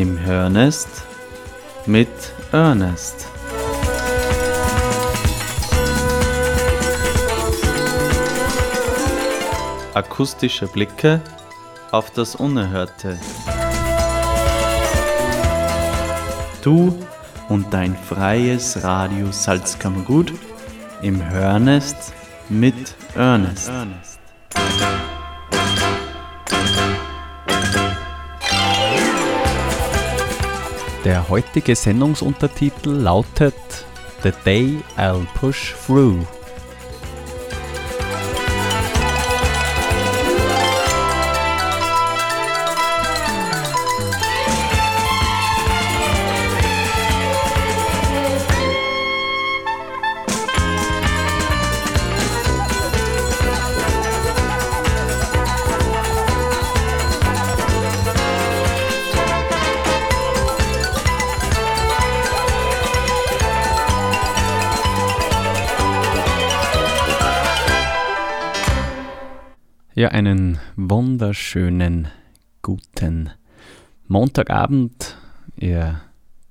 im Hörnest mit Ernest. Akustische Blicke auf das Unerhörte. Du und dein freies Radio Salzkammergut im Hörnest mit Ernest. Der heutige Sendungsuntertitel lautet The Day I'll Push Through. Einen wunderschönen guten Montagabend. Ihr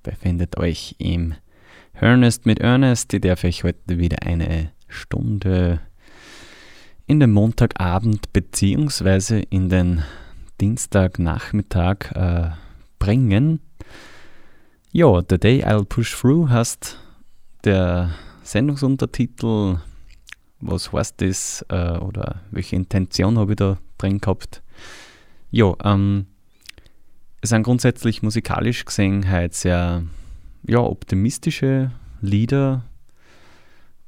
befindet euch im Ernest mit Ernest. Ich darf euch heute wieder eine Stunde in den Montagabend bzw. in den Dienstagnachmittag äh, bringen. Ja, The Day I'll Push Through heißt der Sendungsuntertitel was heißt das äh, oder welche Intention habe ich da drin gehabt. Ja, ähm, es sind grundsätzlich musikalisch gesehen halt sehr ja, optimistische Lieder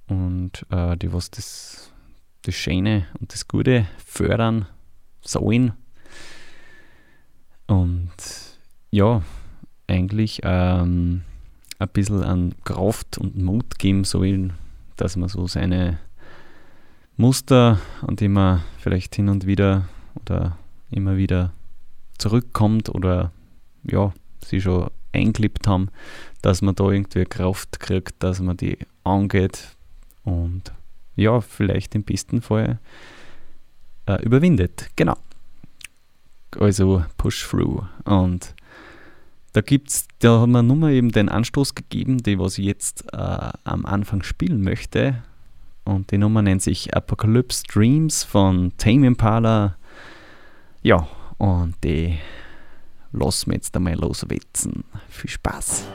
und äh, die was das, das Schöne und das Gute fördern sollen. Und ja, eigentlich ähm, ein bisschen an Kraft und Mut geben sollen, dass man so seine Muster, an die man vielleicht hin und wieder oder immer wieder zurückkommt oder ja, sie schon eingelippt haben, dass man da irgendwie Kraft kriegt, dass man die angeht und ja, vielleicht im besten Fall äh, überwindet. Genau. Also Push Through. Und da gibt's, da haben wir nur mal eben den Anstoß gegeben, die was ich jetzt äh, am Anfang spielen möchte. Und die Nummer nennt sich Apocalypse Dreams von Tame Impala. Ja, und die lassen wir jetzt einmal loswitzen. Viel Spaß!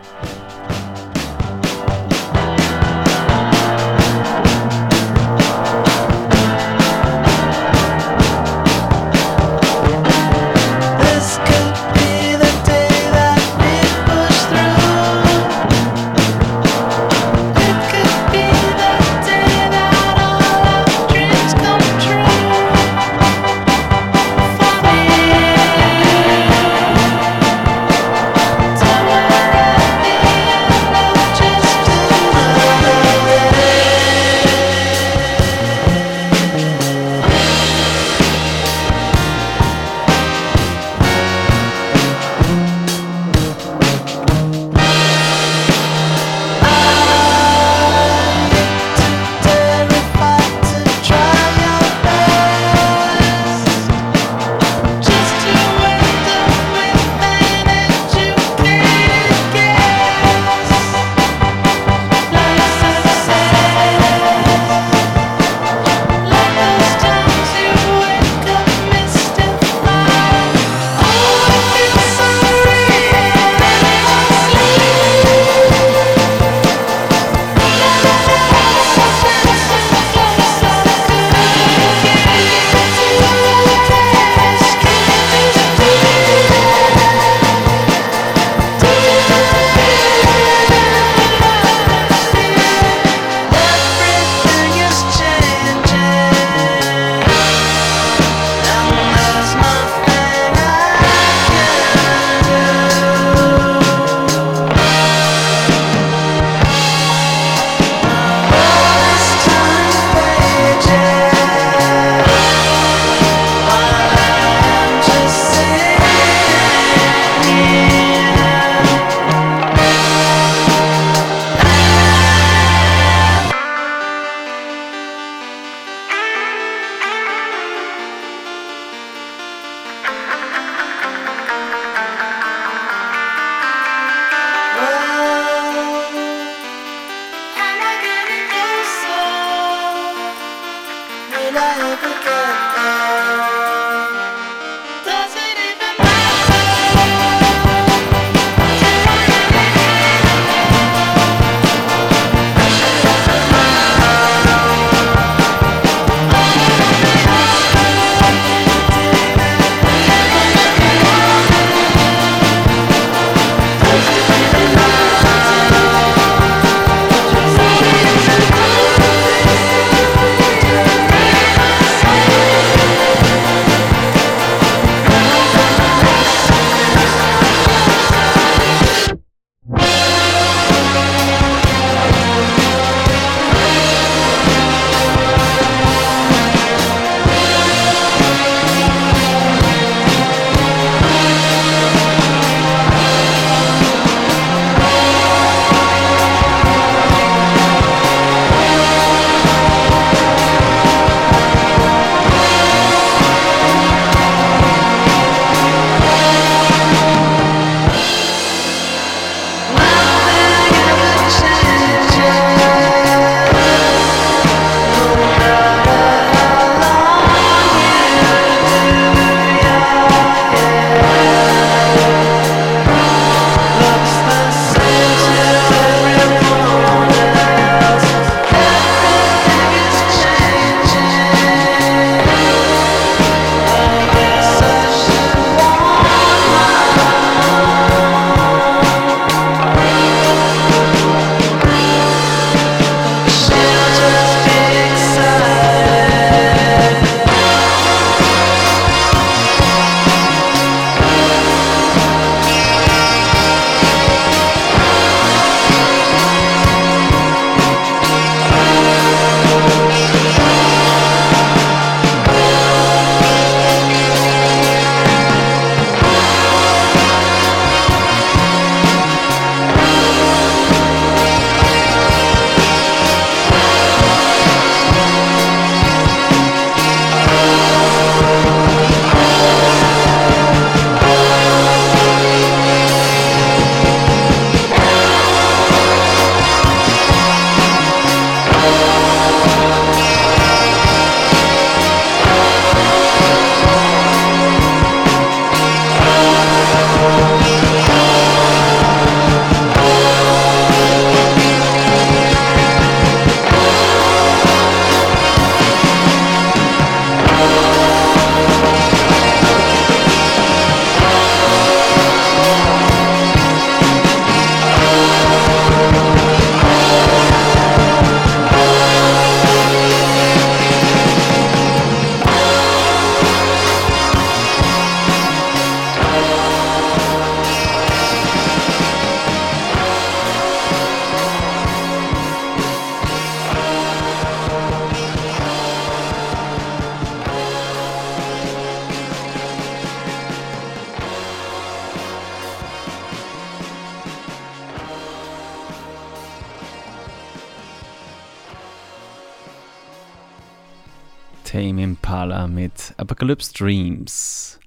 Apocalypse Dreams.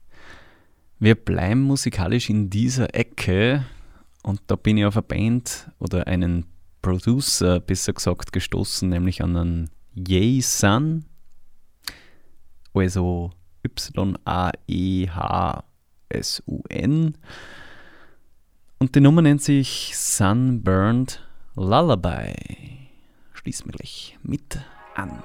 Wir bleiben musikalisch in dieser Ecke und da bin ich auf eine Band oder einen Producer, besser gesagt, gestoßen, nämlich an einen Yay Sun, also Y-A-E-H-S-U-N. Und die Nummer nennt sich Sunburned Lullaby. Schließ mir gleich mit an.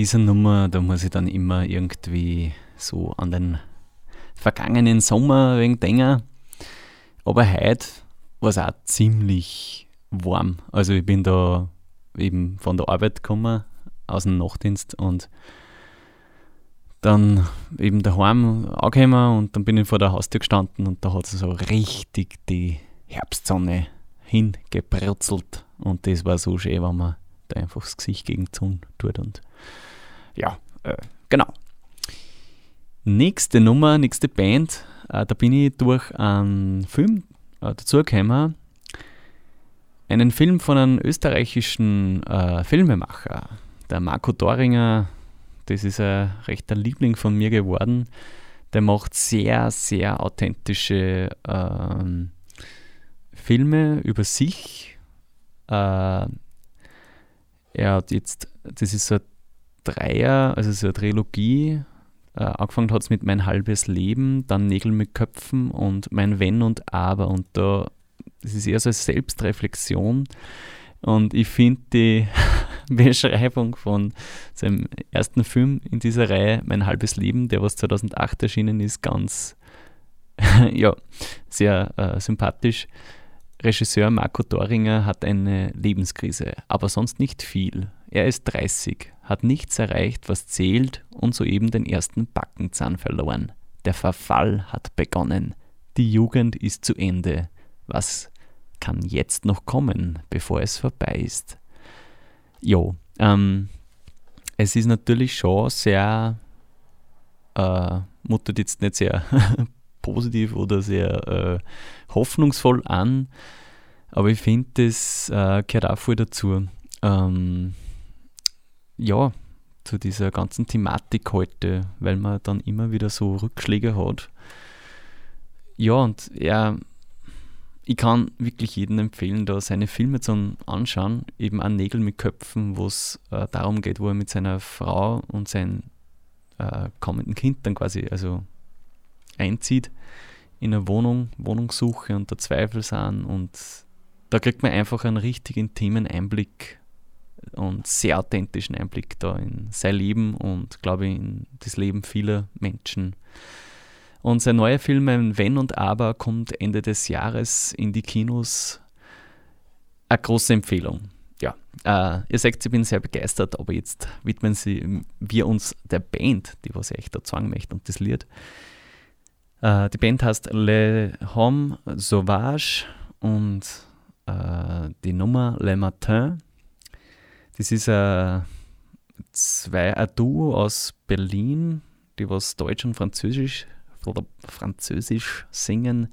Dieser Nummer, da muss ich dann immer irgendwie so an den vergangenen Sommer wegen denken. Aber heute war es auch ziemlich warm. Also ich bin da eben von der Arbeit gekommen, aus dem Nachtdienst und dann eben daheim angekommen und dann bin ich vor der Haustür gestanden und da hat es so richtig die Herbstsonne hingebrutzelt und das war so schön, wenn man da einfach das Gesicht gegen die Sonne tut und ja, äh, genau. Nächste Nummer, nächste Band, äh, da bin ich durch einen Film äh, dazugekommen. Einen Film von einem österreichischen äh, Filmemacher, der Marco Doringer. Das ist ein rechter Liebling von mir geworden. Der macht sehr, sehr authentische ähm, Filme über sich. Äh, er hat jetzt, das ist so ein Dreier, also so eine Trilogie, äh, angefangen hat es mit Mein halbes Leben, dann Nägel mit Köpfen und Mein Wenn und Aber. Und da das ist eher so eine Selbstreflexion. Und ich finde die Beschreibung von seinem ersten Film in dieser Reihe, Mein halbes Leben, der was 2008 erschienen ist, ganz ja, sehr äh, sympathisch. Regisseur Marco Doringer hat eine Lebenskrise, aber sonst nicht viel. Er ist 30, hat nichts erreicht, was zählt und soeben den ersten Backenzahn verloren. Der Verfall hat begonnen. Die Jugend ist zu Ende. Was kann jetzt noch kommen, bevor es vorbei ist? Jo, ähm, es ist natürlich schon sehr, äh, mutet jetzt nicht sehr positiv oder sehr äh, hoffnungsvoll an, aber ich finde, das äh, gehört auch voll dazu. Ähm, ja, zu dieser ganzen Thematik heute, weil man dann immer wieder so Rückschläge hat. Ja, und er, ich kann wirklich jedem empfehlen, da seine Filme zu anschauen, eben an Nägel mit Köpfen, wo es äh, darum geht, wo er mit seiner Frau und seinem äh, kommenden Kind dann quasi also einzieht in eine Wohnung, Wohnungssuche und der Zweifel sind und da kriegt man einfach einen richtig intimen Einblick und sehr authentischen Einblick da in sein Leben und glaube ich in das Leben vieler Menschen. Und sein neuer Film Wenn und Aber kommt Ende des Jahres in die Kinos. Eine große Empfehlung. Ja, äh, ihr seht, ich bin sehr begeistert, aber jetzt widmen sie, wir uns der Band, die was ich echt da sagen möchte und das Lied. Äh, die Band heißt Le Homme Sauvage und äh, die Nummer Le Matin. Das ist ein, zwei, ein Duo aus Berlin, die was Deutsch und Französisch Französisch singen.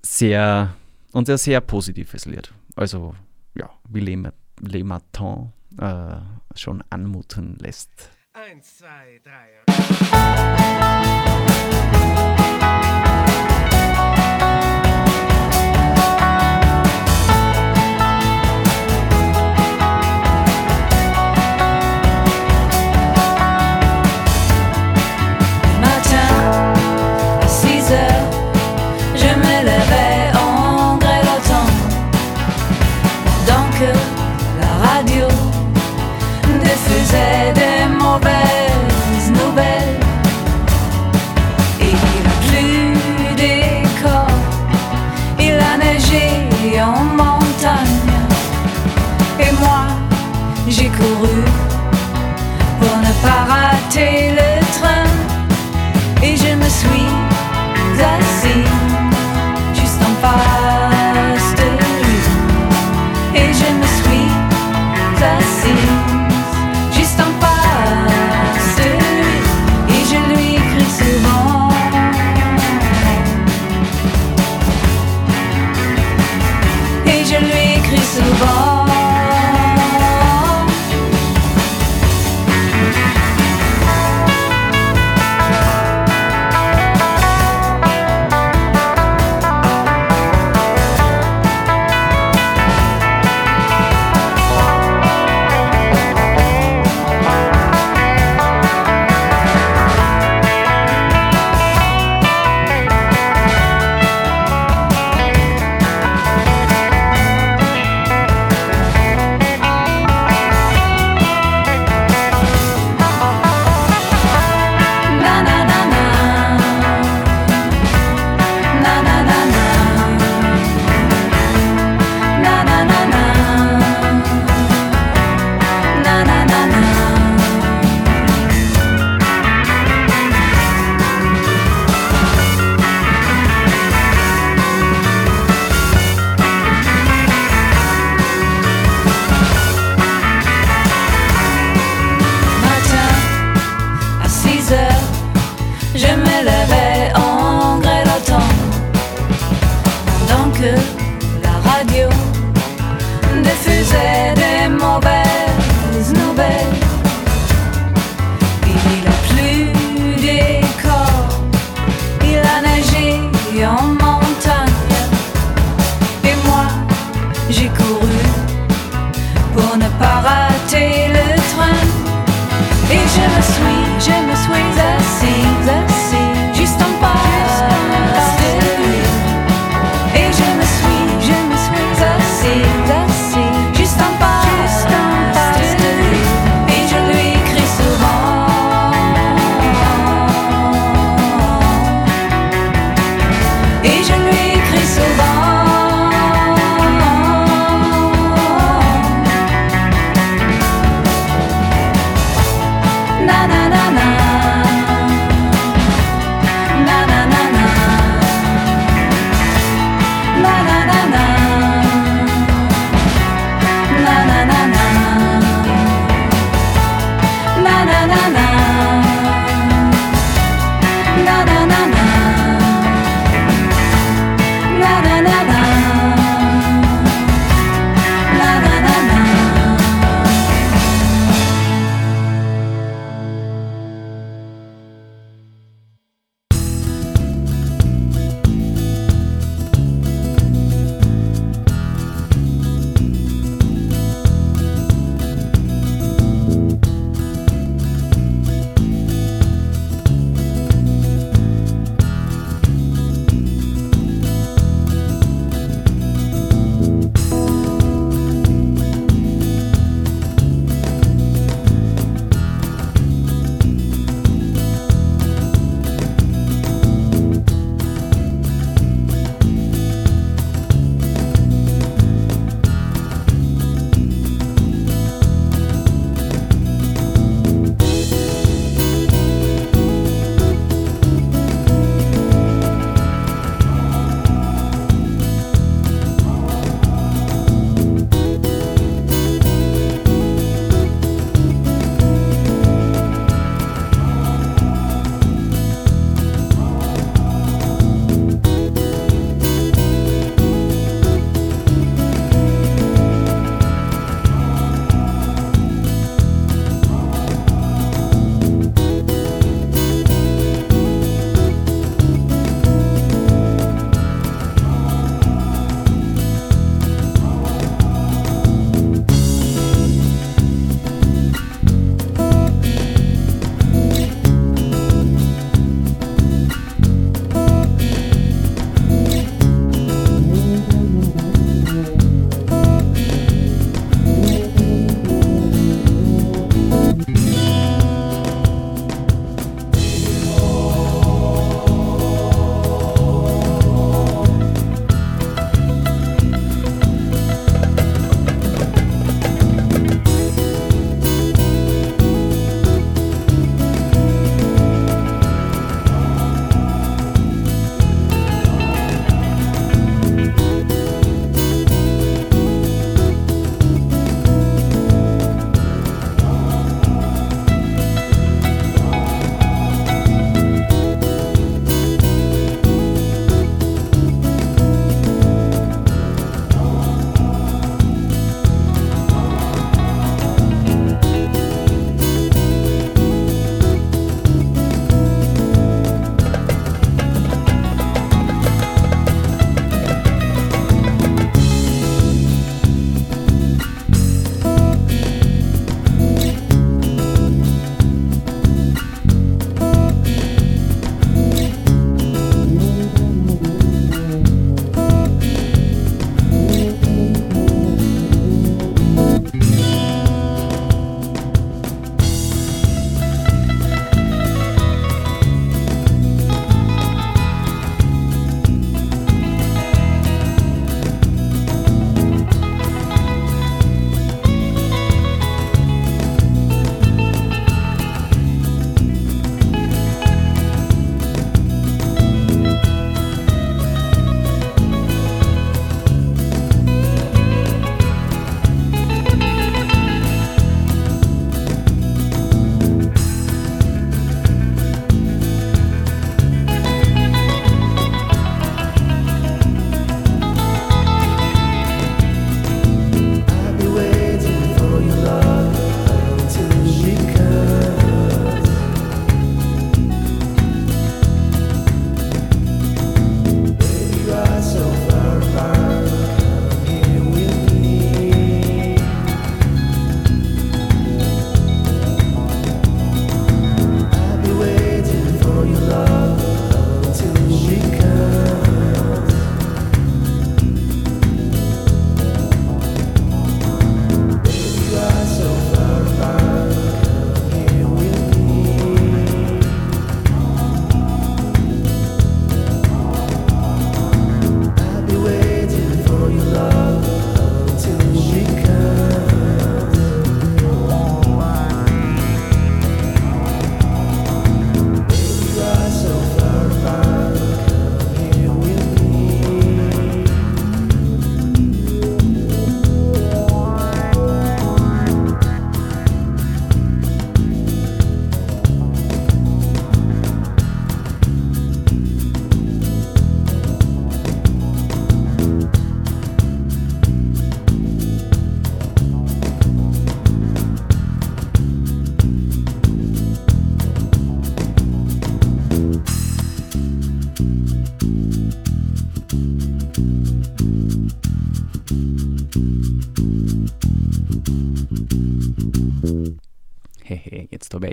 Sehr und ein sehr positives Lied. Also ja, wie Le, Le Matin äh, schon anmuten lässt. Eins, zwei, drei. J'écoute.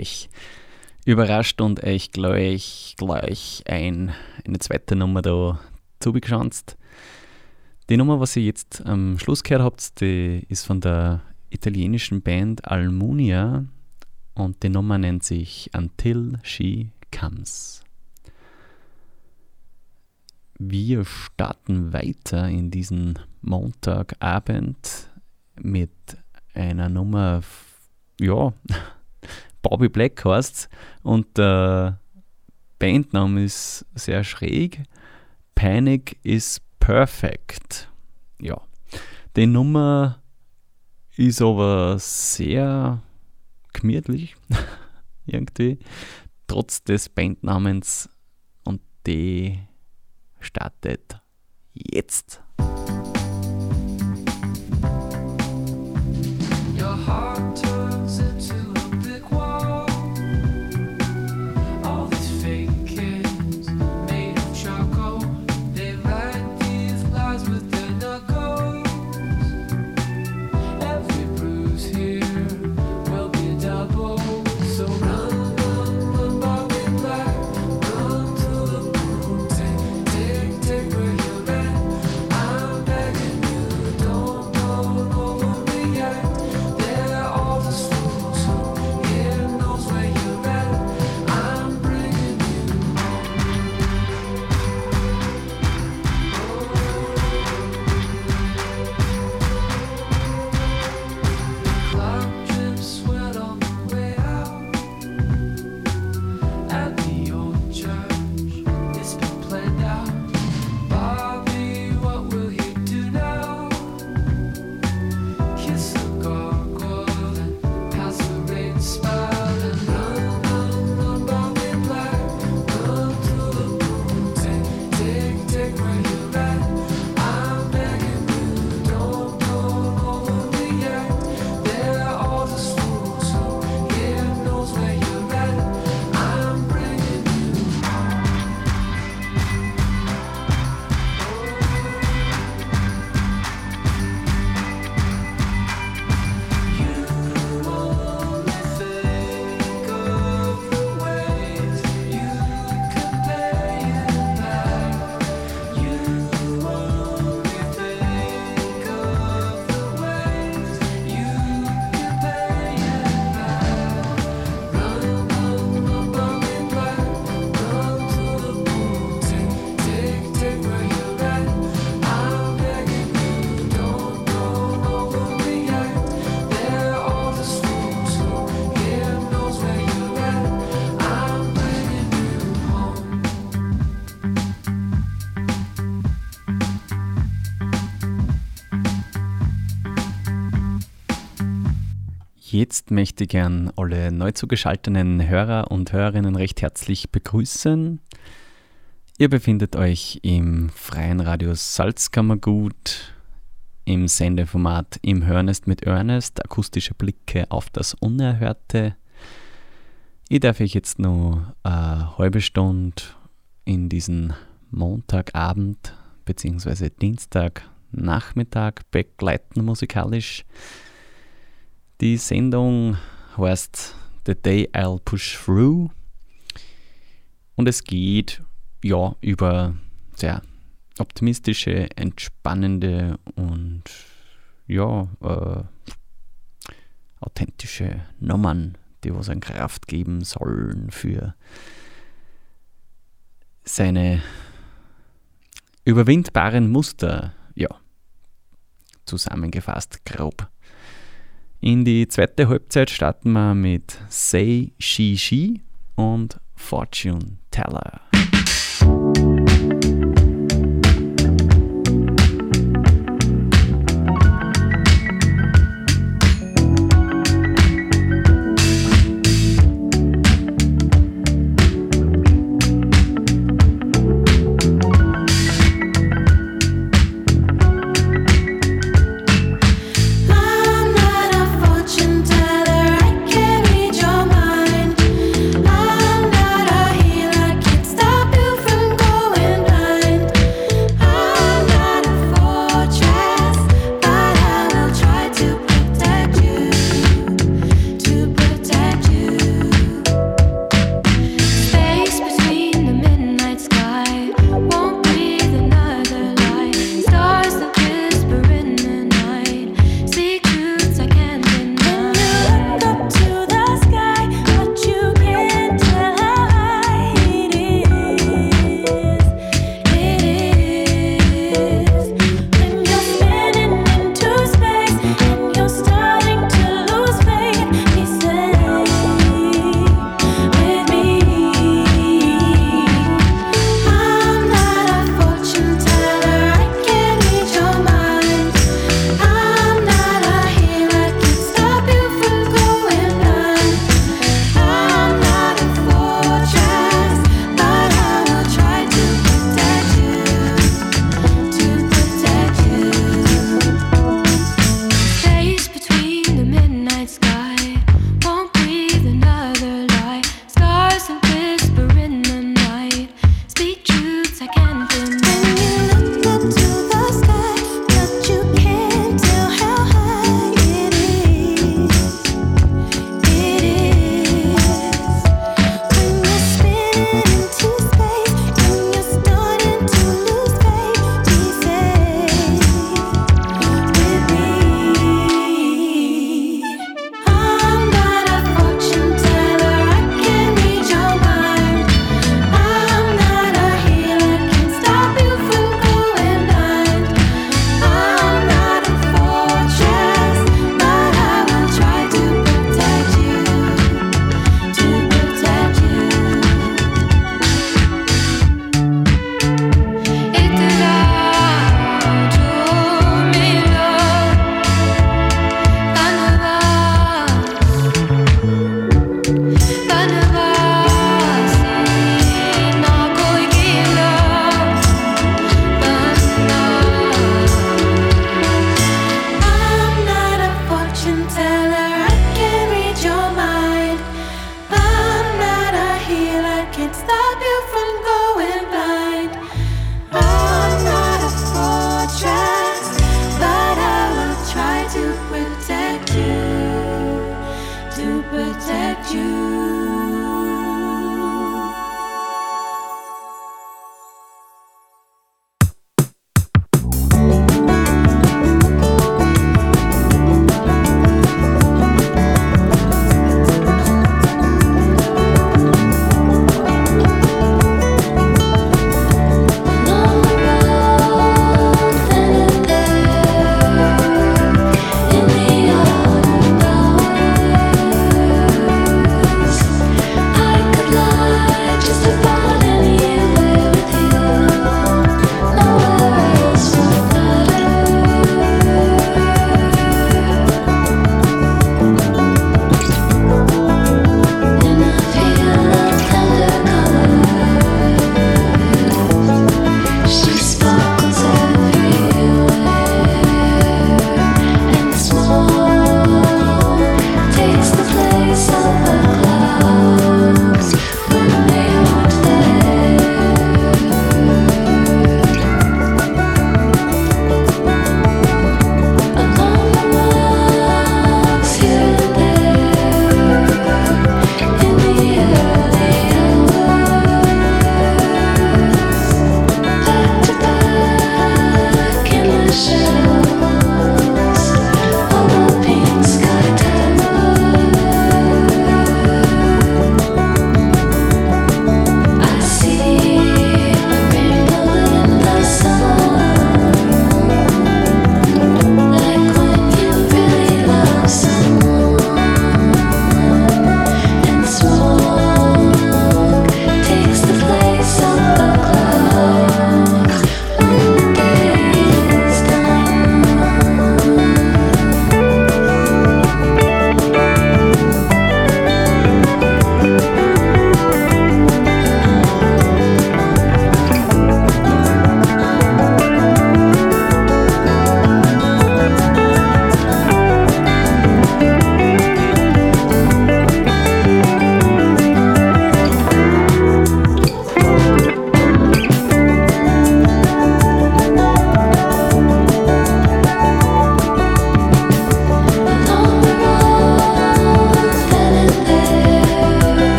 Oft habe ich überrascht und euch gleich, gleich ein, eine zweite Nummer da zugeschanzt. Die Nummer, was ihr jetzt am Schluss gehört habt, die ist von der italienischen Band Almunia und die Nummer nennt sich Until She Comes. Wir starten weiter in diesen Montagabend mit einer Nummer, ja, Bobby Black heißt und der Bandname ist sehr schräg. Panic is Perfect. Ja, die Nummer ist aber sehr gemütlich irgendwie, trotz des Bandnamens und die startet jetzt. Your heart Jetzt möchte ich gern alle neu zugeschalteten Hörer und Hörerinnen recht herzlich begrüßen. Ihr befindet euch im freien Radio Salzkammergut im Sendeformat Im Hörnest mit Ernest, akustische Blicke auf das Unerhörte. Ich darf euch jetzt noch eine halbe Stunde in diesen Montagabend bzw. Dienstagnachmittag begleiten musikalisch. Die Sendung heißt The Day I'll Push Through und es geht ja über sehr optimistische, entspannende und ja äh, authentische Nummern, die was an Kraft geben sollen für seine überwindbaren Muster, ja, zusammengefasst grob. In die zweite Halbzeit starten wir mit Say She She und Fortune Teller.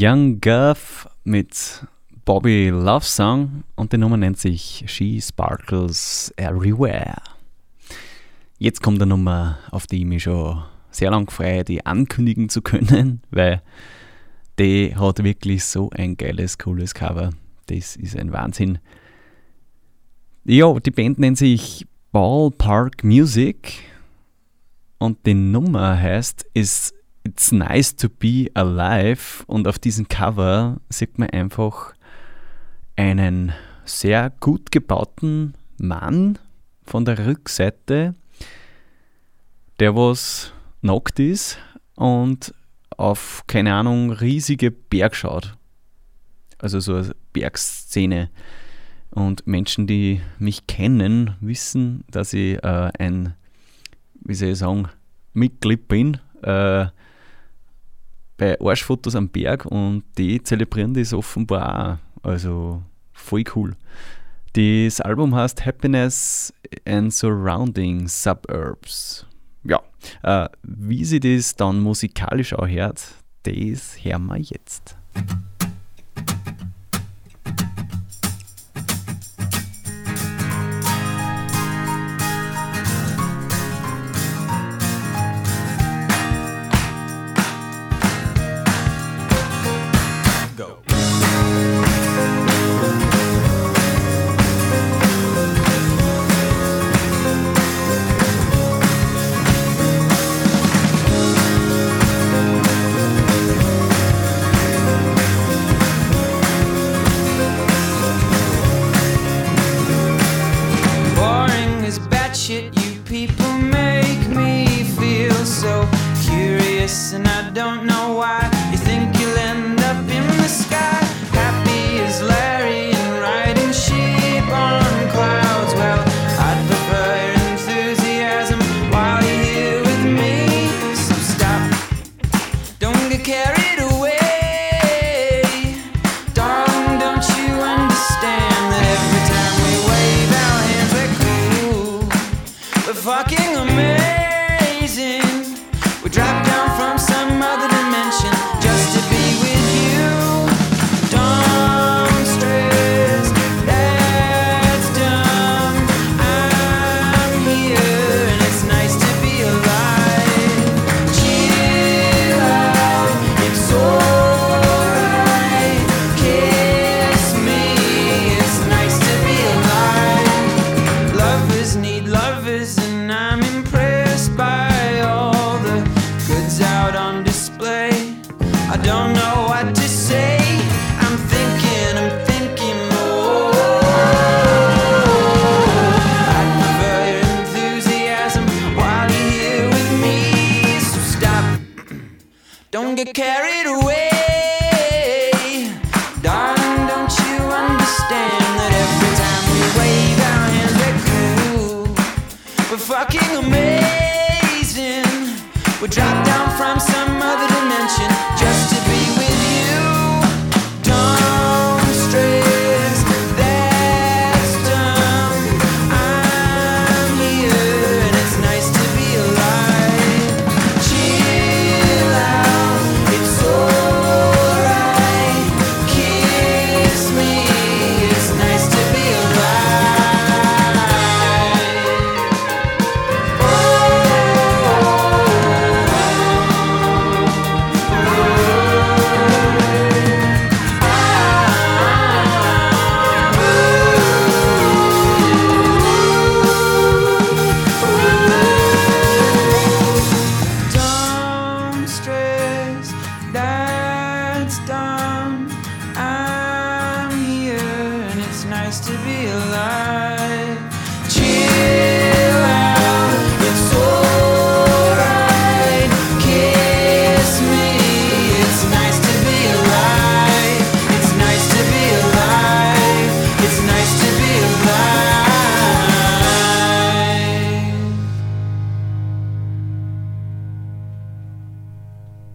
Young Guff mit Bobby Love Song und die Nummer nennt sich She Sparkles Everywhere. Jetzt kommt eine Nummer, auf die ich mich schon sehr lang freue, die ankündigen zu können, weil die hat wirklich so ein geiles, cooles Cover. Das ist ein Wahnsinn. Ja, die Band nennt sich Ballpark Music und die Nummer heißt It's, It's Nice to Be Alive und auf diesem Cover sieht man einfach einen sehr gut gebauten Mann von der Rückseite, der was nackt ist und auf, keine Ahnung, riesige Berg schaut. Also so eine Bergszene. Und Menschen, die mich kennen, wissen, dass ich äh, ein, wie soll ich sagen, Mitglied bin äh, bei Arschfotos am Berg und die zelebrieren das offenbar auch. Also voll cool. Das Album heißt Happiness and Surrounding Suburbs. Ja, äh, wie sie das dann musikalisch auch hört, das hören wir jetzt.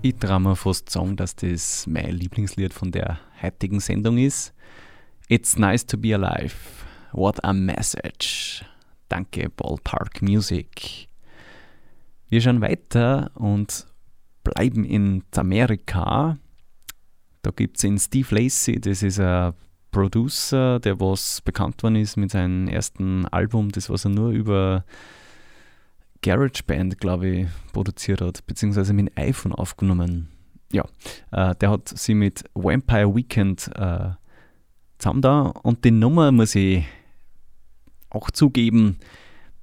Ich traue mir fast sagen, dass das mein Lieblingslied von der heutigen Sendung ist. It's nice to be alive. What a message. Danke, Ballpark Music. Wir schauen weiter und bleiben in Amerika. Da gibt es den Steve Lacey, das ist ein Producer, der was bekannt worden ist mit seinem ersten Album, das was er nur über GarageBand, glaube ich, produziert hat, beziehungsweise mit dem iPhone aufgenommen. Ja, äh, der hat sie mit Vampire Weekend äh, zusammen da und die Nummer muss ich auch zugeben,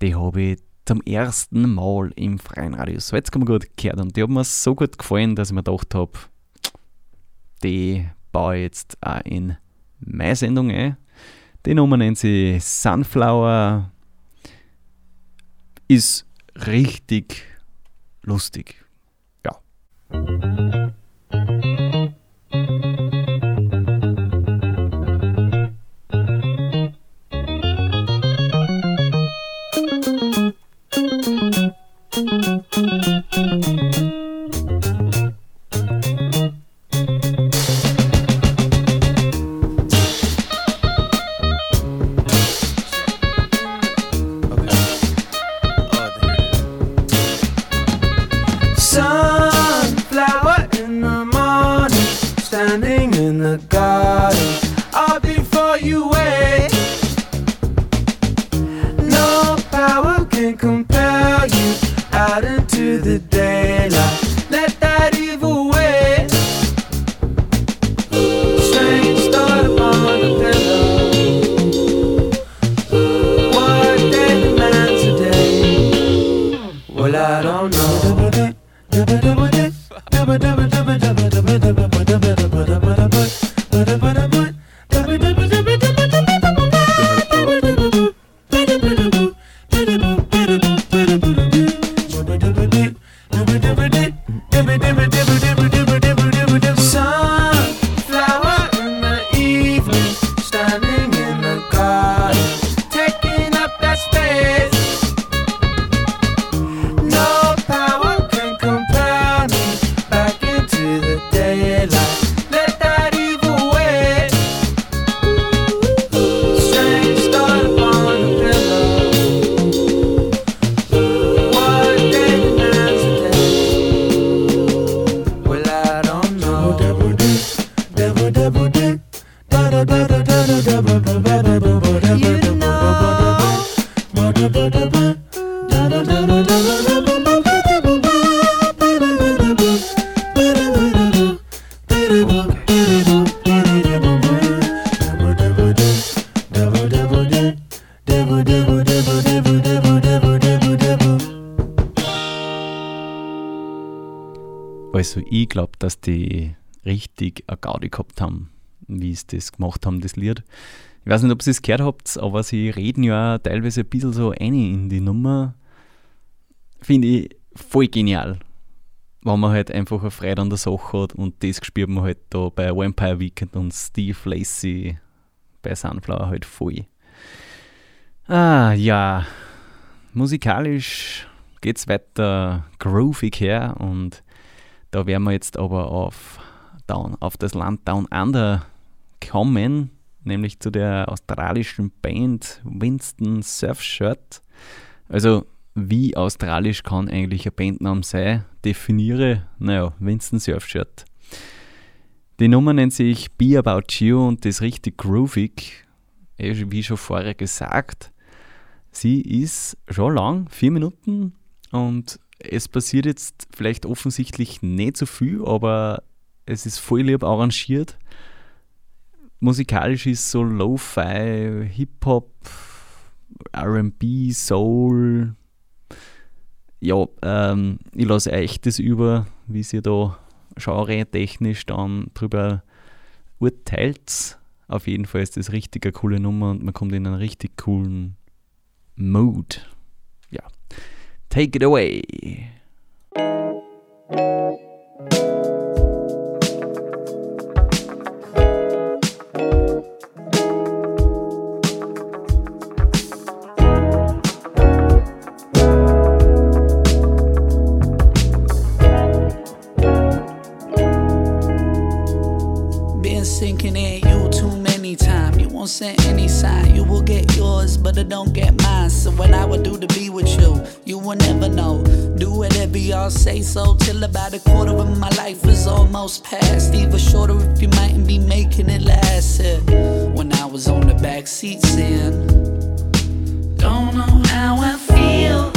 die habe ich zum ersten Mal im freien Radio Salzkammer gut gehört und die hat mir so gut gefallen, dass ich mir gedacht habe, die baue ich jetzt auch in meine Sendung ein. Die Nummer nennt sie Sunflower, ist richtig lustig. Ja. Wie sie das gemacht haben, das Lied. Ich weiß nicht, ob ihr es gehört habt, aber sie reden ja teilweise ein bisschen so ein in die Nummer. Finde ich voll genial. Wenn man halt einfach eine Freude an der Sache hat und das spürt man halt da bei Vampire Weekend und Steve Lacey bei Sunflower halt voll. Ah, ja. Musikalisch geht's weiter groovig her und da werden wir jetzt aber auf, down, auf das Land Down Under kommen, nämlich zu der australischen Band Winston Surfshirt. Also, wie australisch kann eigentlich ein Bandname sein? Definiere, naja, Winston Surfshirt. Die Nummer nennt sich Be About You und ist richtig groovig, eh, wie schon vorher gesagt. Sie ist schon lang, vier Minuten und es passiert jetzt vielleicht offensichtlich nicht so viel, aber es ist voll lieb arrangiert. Musikalisch ist so Lo-Fi, Hip-Hop, RB, Soul. Ja, ähm, ich lasse euch das über, wie ihr da genre-technisch dann drüber urteilt. Auf jeden Fall ist das richtig eine coole Nummer und man kommt in einen richtig coolen Mood. Ja. Take it away. Send any sign. You will get yours, but I don't get mine. So what I would do to be with you, you will never know. Do whatever y'all say so till about a quarter of my life is almost past. Even shorter if you mightn't be making it last. Yeah. When I was on the back seat saying, Don't know how I feel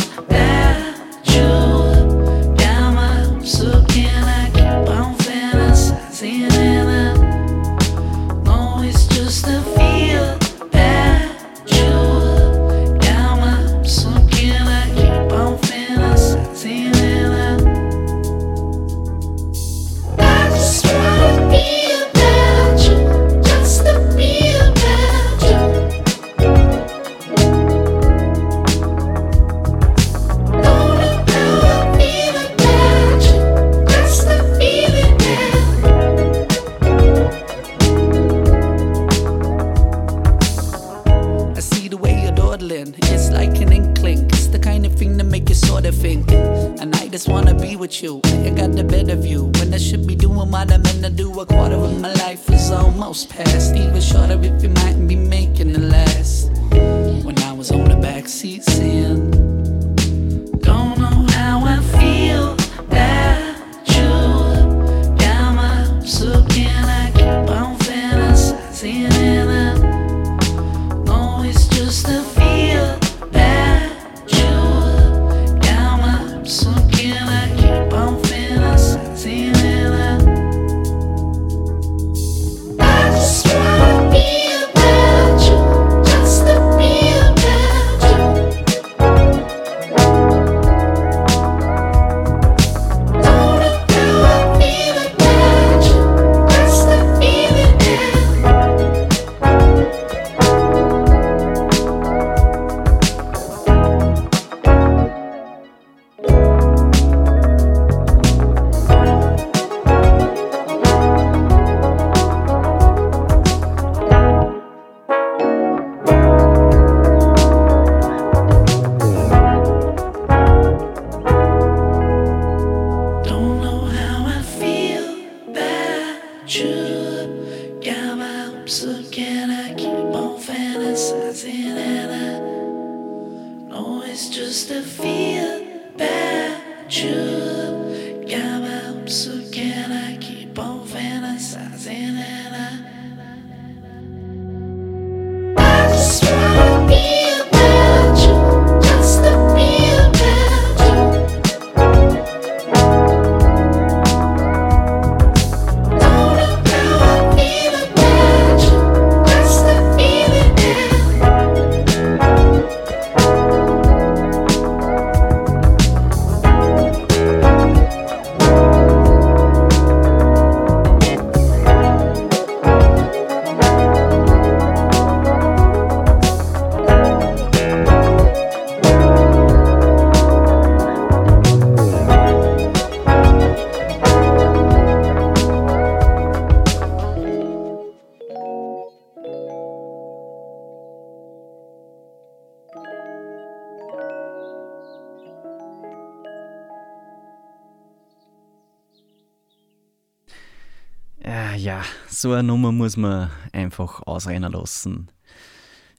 so eine Nummer muss man einfach ausrennen lassen.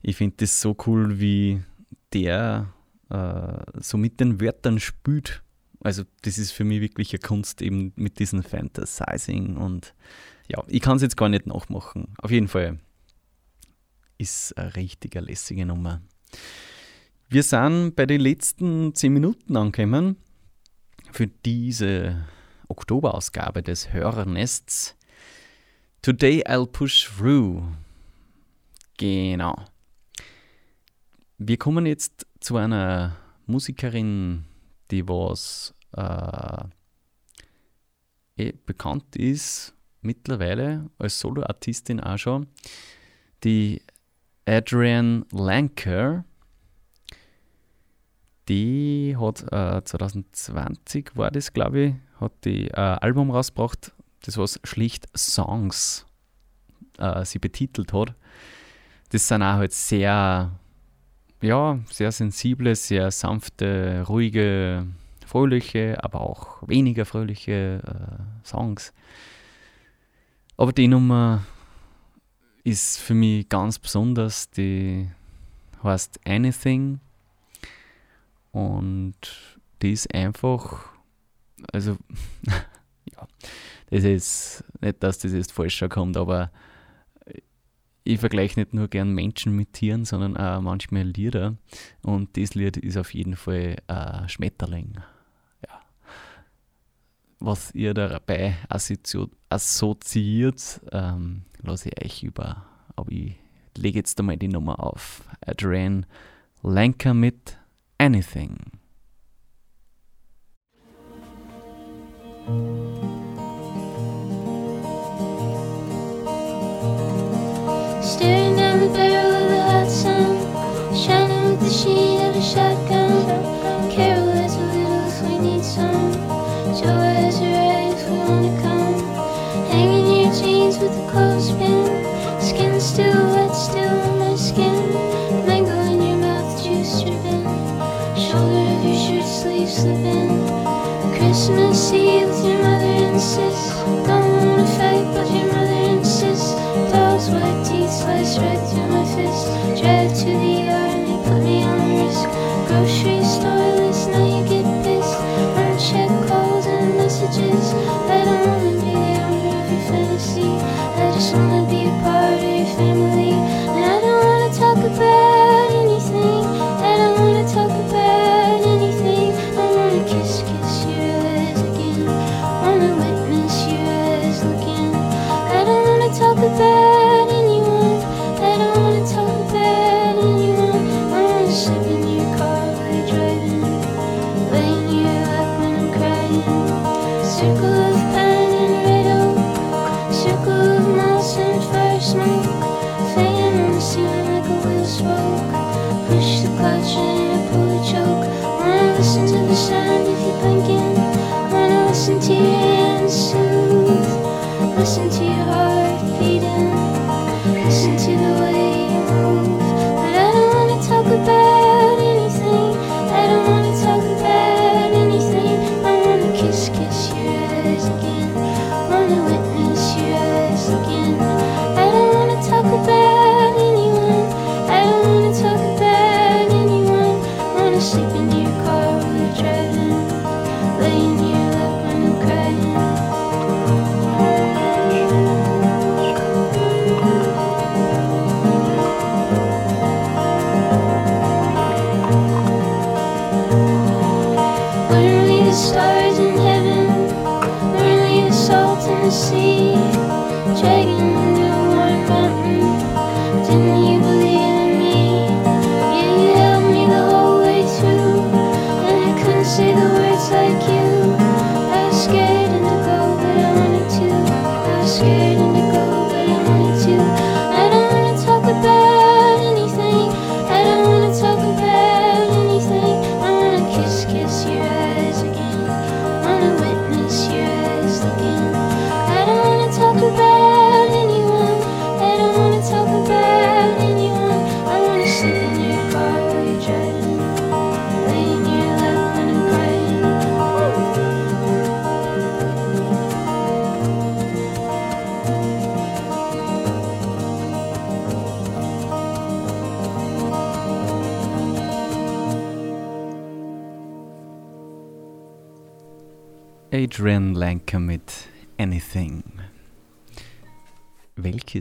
Ich finde das so cool, wie der äh, so mit den Wörtern spielt. Also das ist für mich wirklich eine Kunst eben mit diesem Fantasizing und ja, ich kann es jetzt gar nicht nachmachen. Auf jeden Fall ist eine richtige lässige Nummer. Wir sind bei den letzten 10 Minuten angekommen für diese Oktoberausgabe des Hörernests. Today I'll push through. Genau. Wir kommen jetzt zu einer Musikerin, die was äh, eh bekannt ist, mittlerweile als Soloartistin auch schon. Die Adrienne Lanker. Die hat äh, 2020 war das, glaube ich, hat die äh, Album rausgebracht, das was schlicht Songs äh, sie betitelt hat. Das sind auch halt sehr, ja, sehr sensible, sehr sanfte, ruhige, fröhliche, aber auch weniger fröhliche äh, Songs. Aber die Nummer ist für mich ganz besonders, die heißt Anything und die ist einfach, also, ja, das ist nicht, dass das jetzt falsch kommt, aber ich vergleiche nicht nur gern Menschen mit Tieren, sondern auch manchmal Lieder. Und das Lied ist auf jeden Fall äh, Schmetterling. Ja. Was ihr dabei assozi assoziiert, ähm, lasse ich euch über. Aber ich lege jetzt einmal die Nummer auf. Adrienne Lenker mit Anything. Staring down the barrel of the hot sun, shining with the sheen of a shotgun. Carol has a little need some. Joe has a right if we wanna come. Hanging your jeans with a clothespin. Skin still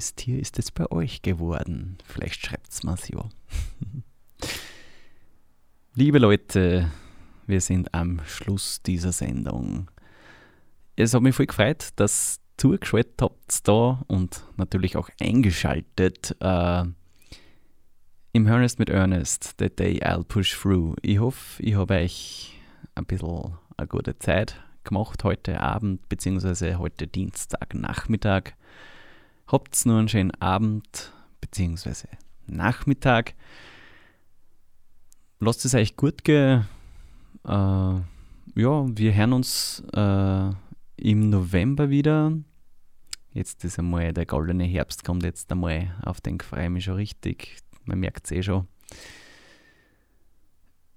Welches Tier ist es bei euch geworden? Vielleicht schreibt's mir's ja. Liebe Leute, wir sind am Schluss dieser Sendung. Es hat mich voll gefreut, dass ihr zugeschaltet habt da und natürlich auch eingeschaltet. Äh, Im Ernest mit Ernest, The Day I'll Push Through. Ich hoffe, ich habe euch ein bisschen eine gute Zeit gemacht heute Abend, beziehungsweise heute Dienstagnachmittag. Habt nur einen schönen Abend, beziehungsweise Nachmittag. Lasst es euch gut gehen. Äh, ja, wir hören uns äh, im November wieder. Jetzt ist einmal der goldene Herbst, kommt jetzt einmal auf den freue ich mich schon richtig. Man merkt es eh schon.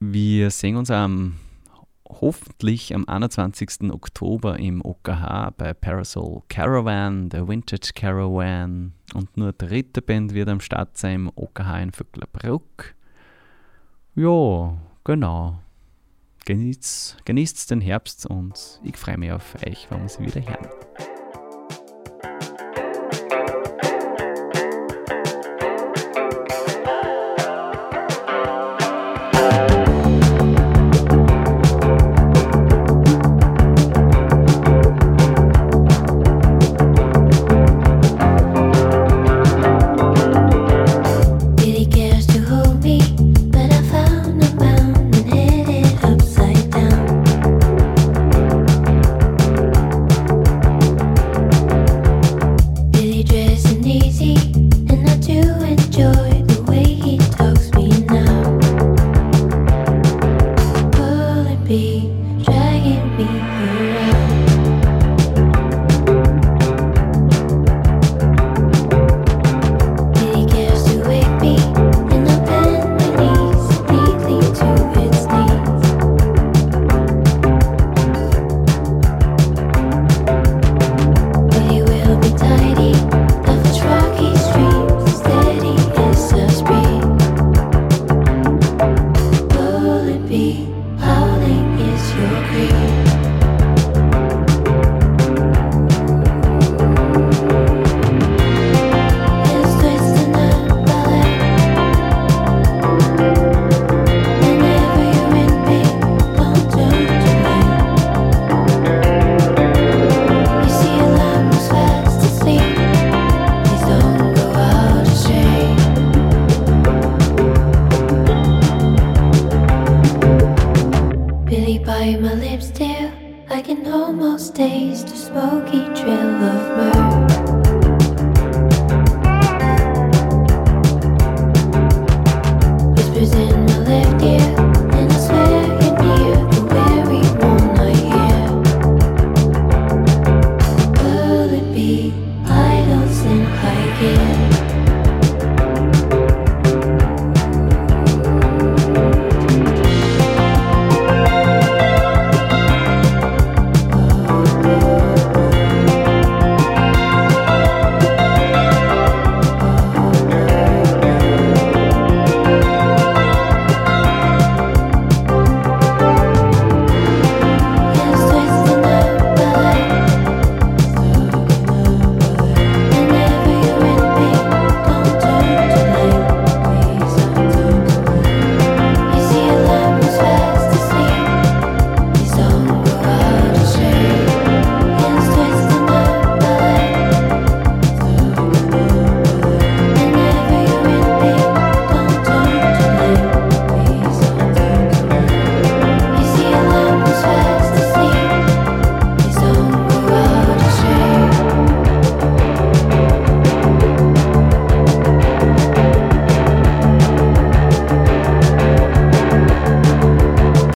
Wir sehen uns am hoffentlich am 21. Oktober im OKH bei Parasol Caravan, der Vintage Caravan. Und nur eine dritte Band wird am Start sein im OKH in Vöcklerbruck. Ja, genau. Genießt, genießt den Herbst und ich freue mich auf euch, wenn wir sie wieder hören.